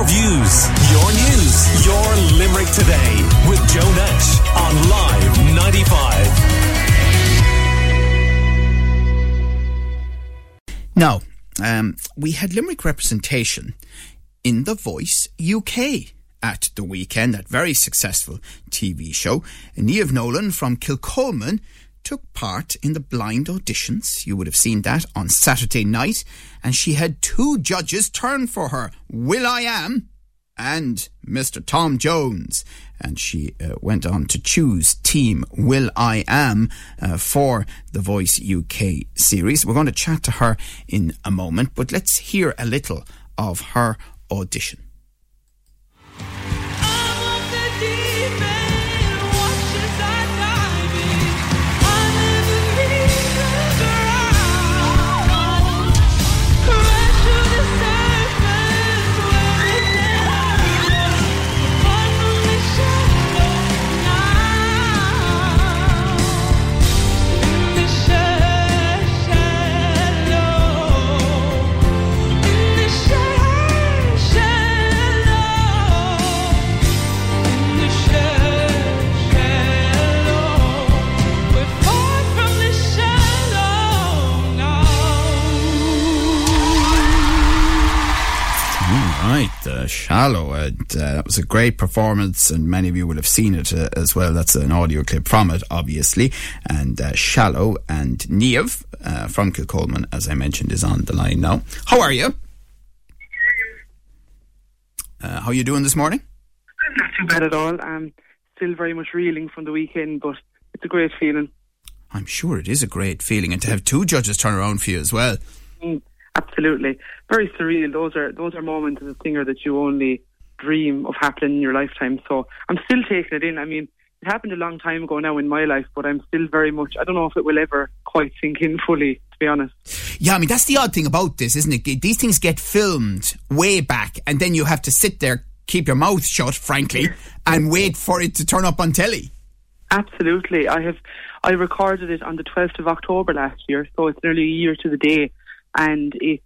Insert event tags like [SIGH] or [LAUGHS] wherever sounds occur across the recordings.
your views, your news, your Limerick today with Joe Nash on Live 95. Now, um, we had Limerick representation in The Voice UK at the weekend, that very successful TV show. Niamh Nolan from Kilcolman took part in the blind auditions. You would have seen that on Saturday night. And she had two judges turn for her Will I Am and Mr. Tom Jones. And she uh, went on to choose Team Will I Am uh, for the Voice UK series. We're going to chat to her in a moment, but let's hear a little of her audition. Shallow. And, uh, that was a great performance, and many of you will have seen it uh, as well. That's an audio clip from it, obviously. And uh, Shallow and Niamh uh, from Kilcolman, as I mentioned, is on the line now. How are you? Uh, how are you doing this morning? Not too bad at all. I'm still very much reeling from the weekend, but it's a great feeling. I'm sure it is a great feeling, and to have two judges turn around for you as well. Mm. Absolutely, very surreal. Those are those are moments as a singer that you only dream of happening in your lifetime. So I'm still taking it in. I mean, it happened a long time ago now in my life, but I'm still very much. I don't know if it will ever quite sink in fully. To be honest. Yeah, I mean that's the odd thing about this, isn't it? These things get filmed way back, and then you have to sit there, keep your mouth shut, frankly, and wait for it to turn up on telly. Absolutely, I have. I recorded it on the 12th of October last year, so it's nearly a year to the day and it,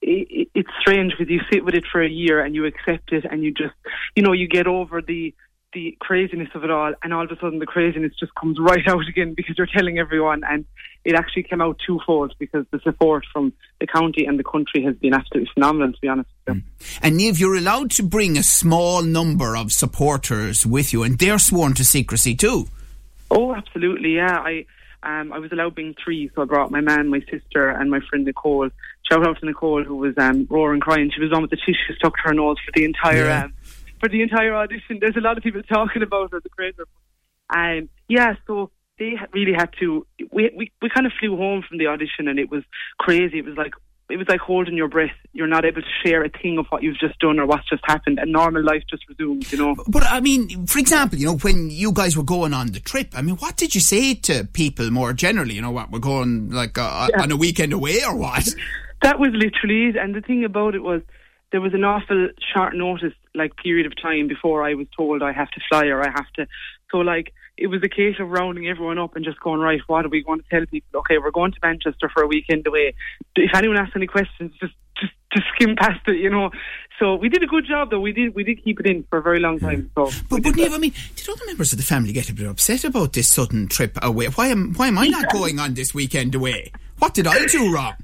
it it's strange because you sit with it for a year and you accept it and you just you know you get over the the craziness of it all and all of a sudden the craziness just comes [LAUGHS] right out again because you're telling everyone and it actually came out twofold because the support from the county and the country has been absolutely phenomenal to be honest mm. and Niamh you're allowed to bring a small number of supporters with you and they're sworn to secrecy too. Oh absolutely yeah. I um, I was allowed being three, so I brought my man, my sister, and my friend Nicole. Shout out to Nicole, who was um, roaring, crying. She was on with the tissue stuck to her nose for the entire yeah. um, for the entire audition. There's a lot of people talking about her, the crazy. And yeah, so they really had to. We, we we kind of flew home from the audition, and it was crazy. It was like it was like holding your breath. You're not able to share a thing of what you've just done or what's just happened, and normal life just resumes. You know. But I mean, for example, you know, when you guys were going on the trip, I mean, what did you say to people more generally? You know, what we're going like uh, yeah. on a weekend away or what? [LAUGHS] that was literally it. And the thing about it was, there was an awful short notice, like period of time before I was told I have to fly or I have to. So like it was a case of rounding everyone up and just going, right, what are we going to tell people? Okay, we're going to Manchester for a weekend away. If anyone asks any questions, just just just skim past it, you know. So we did a good job, though. We did we did keep it in for a very long time. So, but but Niamh, I mean, did other members of the family get a bit upset about this sudden trip away? Why am why am I not going on this weekend away? What did I do wrong?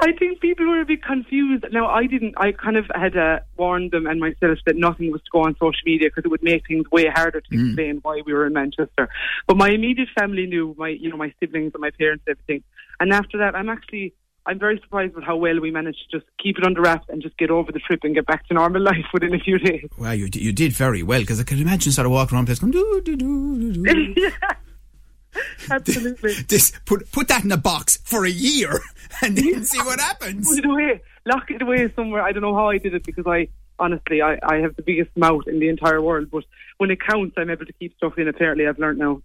I think people were a bit confused. Now, I didn't. I kind of had uh, warned them and myself that nothing was to go on social media because it would make things way harder to mm. explain why we were in Manchester. But my immediate family knew my, you know, my siblings and my parents, and everything. And after that, I'm actually, I'm very surprised with how well we managed to just keep it under wraps and just get over the trip and get back to normal [LAUGHS] life within a few days. Well, you you did very well because I can imagine sort of walking around place going do do do do. do. [LAUGHS] yeah. [LAUGHS] Absolutely. [LAUGHS] This put put that in a box for a year [LAUGHS] and then see what happens. Put it away, lock it away somewhere. I don't know how I did it because I honestly I, I have the biggest mouth in the entire world, but when it counts, I'm able to keep stuff in. Apparently, I've learned now.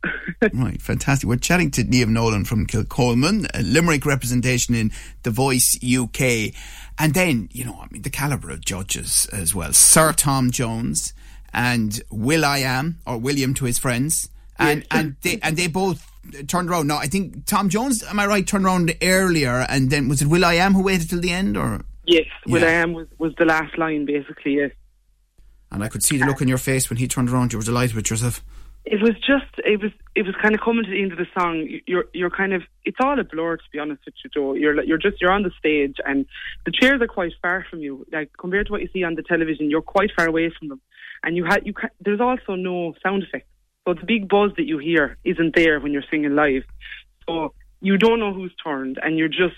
right, fantastic. We're chatting to Niamh Nolan from Kilcolman, Limerick representation in The Voice UK, and then you know, I mean, the caliber of judges as well. Sir Tom Jones and Will I Am or William to his friends and and they and they both turned around. Now I think Tom Jones, am I right, turned around earlier, and then was it Will I Am who waited till the end, or yes, Will I Am was was the last line basically. Yes. and I could see the look in your face when he turned around. You were delighted with yourself. It was just it was it was kind of coming to the end of the song. You're you're kind of it's all a blur to be honest with you, Joe. You're you're just you're on the stage and the chairs are quite far from you. Like compared to what you see on the television, you're quite far away from them, and you had you ca- there's also no sound effects. So the big buzz that you hear isn't there when you're singing live. So you don't know who's turned, and you're just.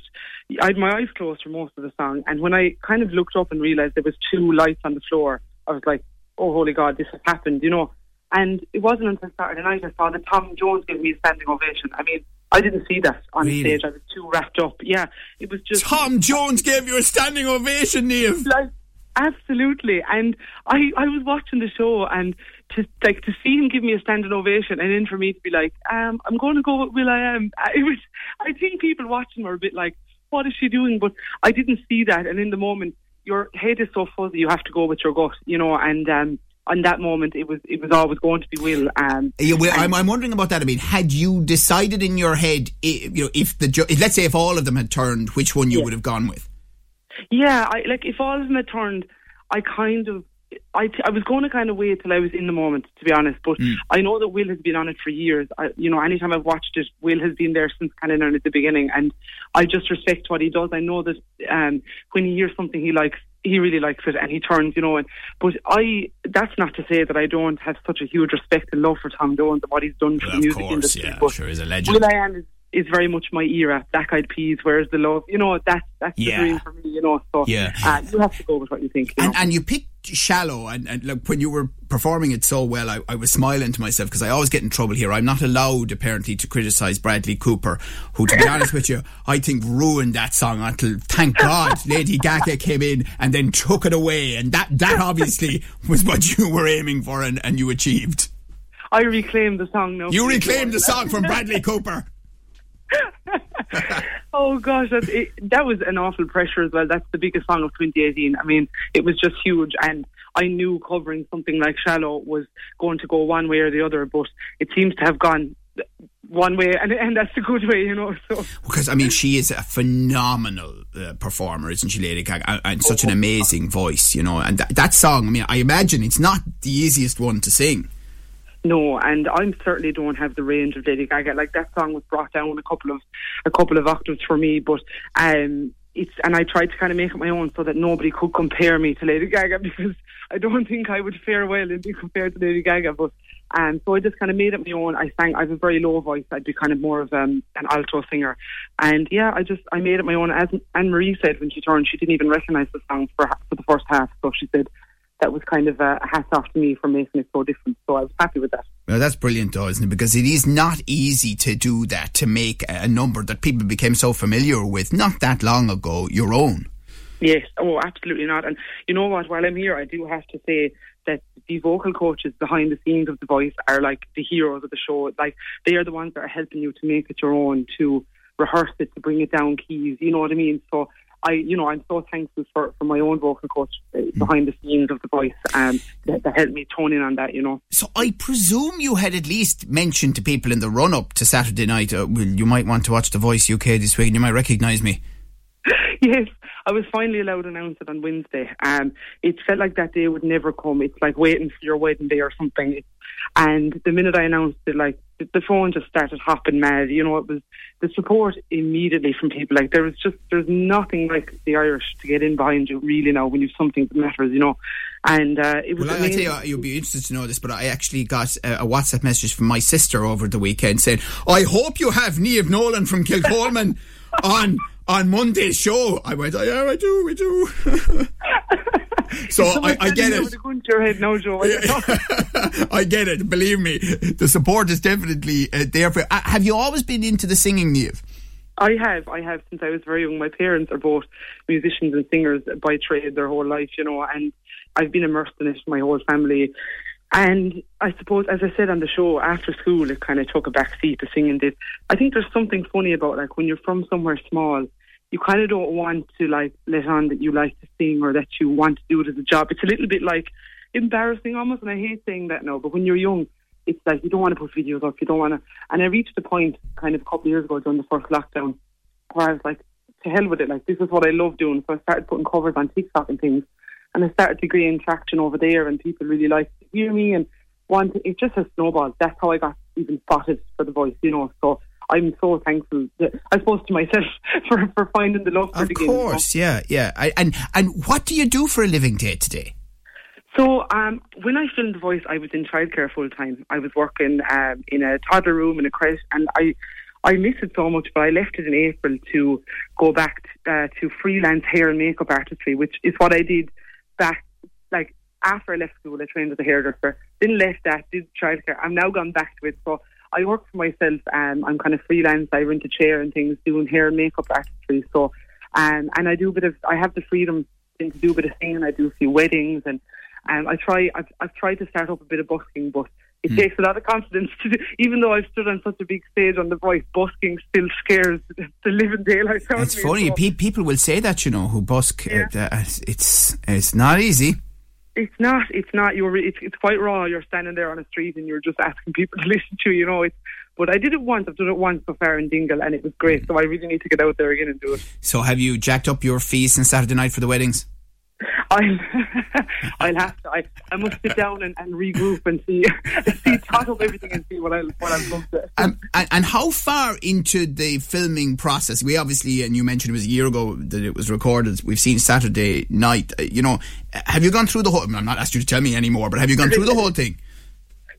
I had my eyes closed for most of the song, and when I kind of looked up and realised there was two lights on the floor, I was like, "Oh, holy God, this has happened!" You know. And it wasn't until Saturday night I saw that Tom Jones gave me a standing ovation. I mean, I didn't see that on Really? stage. I was too wrapped up. Yeah, it was just Tom Jones gave you a standing ovation, Niamh. like absolutely and i i was watching the show and to like to see him give me a standing ovation and then for me to be like um i'm going to go with will i am [LAUGHS] it was i think people watching were a bit like what is she doing but i didn't see that and in the moment your head is so fuzzy you have to go with your gut you know and um on that moment it was it was always going to be will um Yeah, well, I'm, I'm wondering about that. I mean, had you decided in your head, i- you know, if the ju- let's say if all of them had turned, which one you Yeah. would have gone with? Yeah, I like if all of them had turned, I kind of, I, I was going to kind of wait till I was in the moment, to be honest. But I know that Will has been on it for years. I, you know, anytime I've watched it, Will has been there since kind of at the beginning, and I just respect what he does. I know that um, when he hears something he likes, he really likes it, and he turns, you know. And but I, that's not to say that I don't have such a huge respect and love for Tom Jones and what he's done for Well, the of music course, industry. yeah, but sure, he's a legend. Will I Am is, is very much my era. Black Eyed Peas, Where's the Love? You know, that's that's Yeah. the dream for me. You know, so Yeah. uh, you have to go with what you think. You And, and you picked shallow, and, and look, when you were performing it so well, I, I was smiling to myself because I always get in trouble here. I'm not allowed, apparently, to criticise Bradley Cooper, who, to be honest with you, I think ruined that song until, thank God, Lady Gaga came in and then took it away, and that that obviously was what you were aiming for, and, and you achieved. I reclaim the song now. You reclaimed the song from Bradley Cooper. [LAUGHS] Oh gosh, that, it, that was an awful pressure as well. That's the biggest song of 2018. I mean, it was just huge, and I knew covering something like "Shallow" was going to go one way or the other, but it seems to have gone one way, and and that's the good way, you know. So Because I mean, she is a phenomenal uh, performer, isn't she, Lady Gaga? And, and such an amazing voice, you know. And that, that song, I mean, I imagine it's not the easiest one to sing. No, and I certainly don't have the range of Lady Gaga. Like that song was brought down a couple of a couple of octaves for me, but um, it's and I tried to kind of make it my own so that nobody could compare me to Lady Gaga [LAUGHS] because I don't think I would fare well in being compared to Lady Gaga. But um, so I just kind of made it my own. I sang. I have a very low voice. I'd be kind of more of um, an alto singer, and yeah, I just I made it my own. As Anne Marie said when she turned, she didn't even recognise the song for for the first half. So she said that was kind of a hats off to me for making it so different. So I was happy with that. Well, that's brilliant, though, isn't it? Because it is not easy to do that, to make a number that people became so familiar with not that long ago your own. Yes, oh, absolutely not. And you know what? While I'm here, I do have to say that the vocal coaches behind the scenes of The Voice are like the heroes of the show. Like they are the ones that are helping you to make it your own, to rehearse it, to bring it down keys. You know what I mean? So. I, you know, I'm so thankful for, for my own vocal coach uh, behind the scenes of the voice um, that, that helped me tone in on that. You know, So I presume you had at least mentioned to people in the run up to Saturday night, uh, well, you might want to watch The Voice UK this week and you might recognise me. [LAUGHS] yes, I was finally allowed to announce it on Wednesday. Um, it felt like that day would never come. It's like waiting for your wedding day or something. And the minute I announced it, like the, phone just started hopping mad. You know, it was the support immediately from people. Like there was just there's nothing like the Irish to get in behind you really now when you've something that matters. You know, and uh, it was. Well, I, I tell you, you'll be interested to know this, but I actually got a, a WhatsApp message from my sister over the weekend saying, "I hope you have Niamh Nolan from Kilcolman [LAUGHS] on on Monday's show." I went, "Oh, "Yeah, I do, we do." [LAUGHS] so I, I get it. with a gun to your head now, Joe. I get it. Believe me, the support is definitely uh, there for. Uh, have you always been into the singing, Niamh? I have, I have since I was very young. My parents are both musicians and singers by trade their whole life, you know, and I've been immersed in it my whole family. And I suppose, as I said on the show, after school, it kind of took a back seat to singing did. I think there's something funny about like when you're from somewhere small, you kind of don't want to like let on that you like to sing or that you want to do it as a job. It's a little bit like embarrassing almost, and I hate saying that now. But when you're young, it's like you don't want to put videos up, you don't want to. And I reached a point kind of a couple of years ago during the first lockdown where I was like, to hell with it. Like this is what I love doing. So I started putting covers on TikTok and things. and I started to gain traction over there, and people really liked to hear me and want. It just has snowballed. That's how I got even spotted for the voice, you know. So I'm so thankful, that, I suppose, to myself [LAUGHS] for, for finding the love for of the game. Of course, yeah, yeah. I, and and what do you do for a living day to day? So um, when I filmed The Voice, I was in childcare full time. I was working um, in a toddler room in a creche, and I I miss it so much. But I left it in April to go back t- uh, to freelance hair and makeup artistry, which is what I did back like after I left school. I trained as a hairdresser, then left that, did childcare. I'm now gone back to it. So I work for myself. Um, I'm kind of freelance. I rent a chair and things, doing hair and makeup artistry. So, um, and I do a bit of. I have the freedom to do a bit of singing. I do a few weddings and um, I try. I've, I've tried to start up a bit of busking, but it Hmm. takes a lot of confidence to do. Even though I've stood on such a big stage on The Voice, busking still scares [LAUGHS] the living daylight out of me. It's funny. So Pe- people will say that, you know, who busk. Yeah. Uh, it's it's not easy. It's not. It's not. You're. It's, it's quite raw. You're standing there on a street and you're just asking people [LAUGHS] to listen to you. You know. It's. But I did it once. I've done it once far in Dingle, and it was great. So I really need to get out there again and do it. So, have you jacked up your fees since Saturday night for the weddings? I'll, [LAUGHS] I'll have to. I, I must sit down and, and regroup and see, [LAUGHS] see, tot up everything and see what I what I've looked at. Um, and, and how far into the filming process? We obviously, and you mentioned it was a year ago that it was recorded. We've seen Saturday night. uh, You know, have you gone through the whole? I'm not asking you to tell me anymore, but have you gone through the whole thing?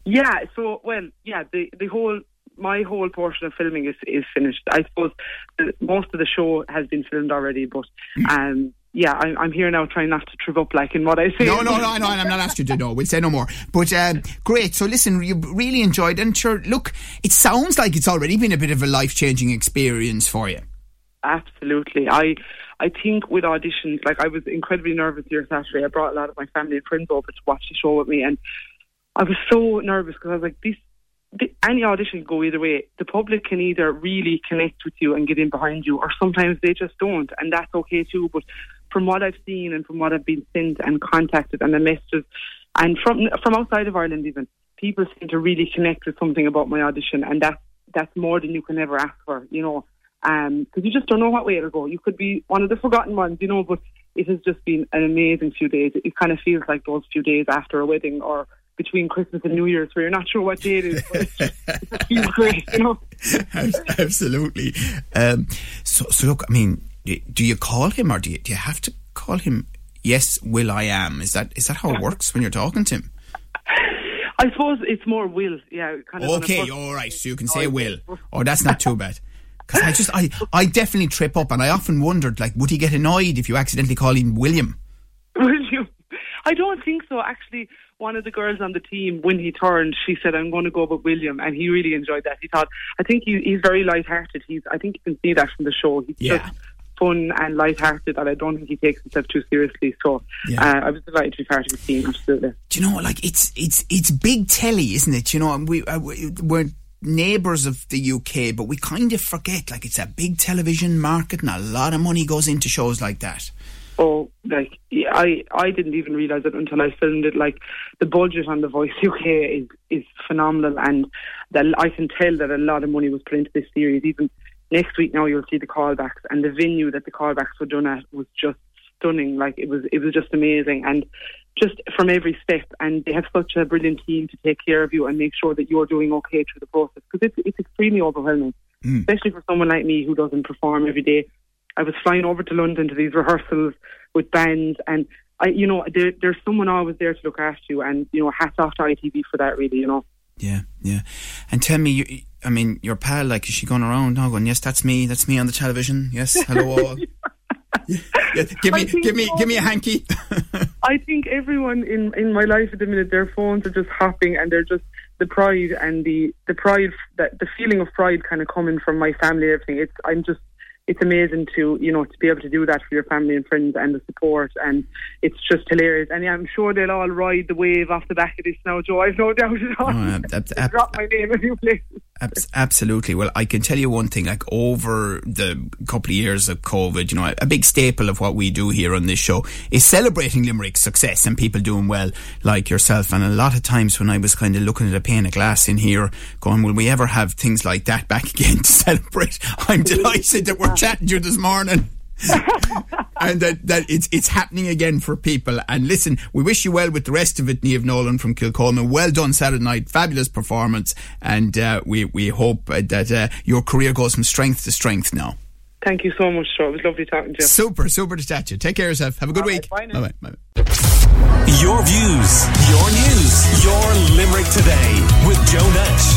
Yeah. So well, yeah. The the whole my whole portion of filming is is finished. I suppose the, most of the show has been filmed already, but Mm. um. Yeah, I'm, I'm here now trying not to trip up like in what I say. No, no, no, and I'm not asking you to know. We'll say no more. But um, great. So listen, you really enjoyed, and sure, look, it sounds like it's already been a bit of a life changing experience for you. Absolutely. I I think with auditions, like I was incredibly nervous here Saturday. I brought a lot of my family and friends over to watch the show with me, and I was so nervous because I was like, this. Any audition can go either way. The public can either really connect with you and get in behind you, or sometimes they just don't, and that's okay too. But from what I've seen and from what I've been sent and contacted and the messages, and from from outside of Ireland even, people seem to really connect with something about my audition, and that's that's more than you can ever ask for, you know. Because you just don't know what way it'll go. You could be one of the forgotten ones, you know. But it has just been an amazing few days. It kind of feels like those few days after a wedding or between Christmas and New Year's, where you're not sure what day it is. But it's just, it feels [LAUGHS] great, you know. Absolutely. Um, so, so look, I mean, do you call him, or do you, do you have to call him? Yes, Will I am. Is that is that how it works when you're talking to him? [LAUGHS] I suppose it's more will, yeah. Kind of Okay, all right. So you can say Oh, Will. Oh, that's not too bad. Because I just, I, I definitely trip up, and I often wondered, like, would he get annoyed if you accidentally call him William? [LAUGHS] Will you? I don't think so. Actually, one of the girls on the team, when he turned, she said, "I'm going to go with William," and he really enjoyed that. He thought, I think he, he's very light-hearted. He's, I think you can see that from the show. He's Yeah. just fun and light-hearted, and I don't think he takes himself too seriously. So, Yeah. uh, I was delighted to be part of the team. Absolutely. Do you know, like, it's it's it's big telly, isn't it? You know, and we uh, we- we're neighbours of the UK, but we kind of forget, like, it's a big television market, and a lot of money goes into shows like that. Oh, like I, I didn't even realize it until I filmed it. Like the budget on the Voice UK is is phenomenal, and that I can tell that a lot of money was put into this series. Even next week now, you'll see the callbacks, and the venue that the callbacks were done at was just stunning. Like it was, it was just amazing, and just from every step. And they have such a brilliant team to take care of you and make sure that you're doing okay through the process because it's it's extremely overwhelming, mm. especially for someone like me who doesn't perform every day. I was flying over to London to these rehearsals with bands, and I, you know, there, there's someone always there to look after you, and you know, hats off to ITV for that, really, you know. Yeah, yeah. And tell me, you, I mean, your pal, like, is she going around now going, yes, that's me, that's me on the television, yes, hello all. [LAUGHS] Yeah, give me, give me, give me a hanky. [LAUGHS] I think everyone in in my life at the minute, their phones are just hopping, and they're just the pride and the the pride that the feeling of pride kind of coming from my family. and Everything. It's I'm just it's amazing to you know to be able to do that for your family and friends and the support, and it's just hilarious. And yeah, I'm sure they'll all ride the wave off the back of this now, Joe. I've no doubt at all. Oh, ab- [LAUGHS] ab- Drop my name a few places. Abs- absolutely. Well, I can tell you one thing. Like over the couple of years of COVID, you know, a big staple of what we do here on this show is celebrating Limerick's success and people doing well, like yourself. And a lot of times when I was kind of looking at a pane of glass in here, going, "Will we ever have things like that back [LAUGHS] again to celebrate?" I'm delighted that we're chatting to you this morning. [LAUGHS] and that, that it's it's happening again for people. And listen, we wish you well with the rest of it, Niamh Nolan from Kilcolman. Well done Saturday night, fabulous performance, and uh, we we hope uh, that uh, your career goes from strength to strength now. Thank you so much, Joe. It was lovely talking to you. Super, super to chat to you. Take care of yourself. Have a good All week. right, bye now. bye. Your views, your news, your Limerick today with Joe Nash.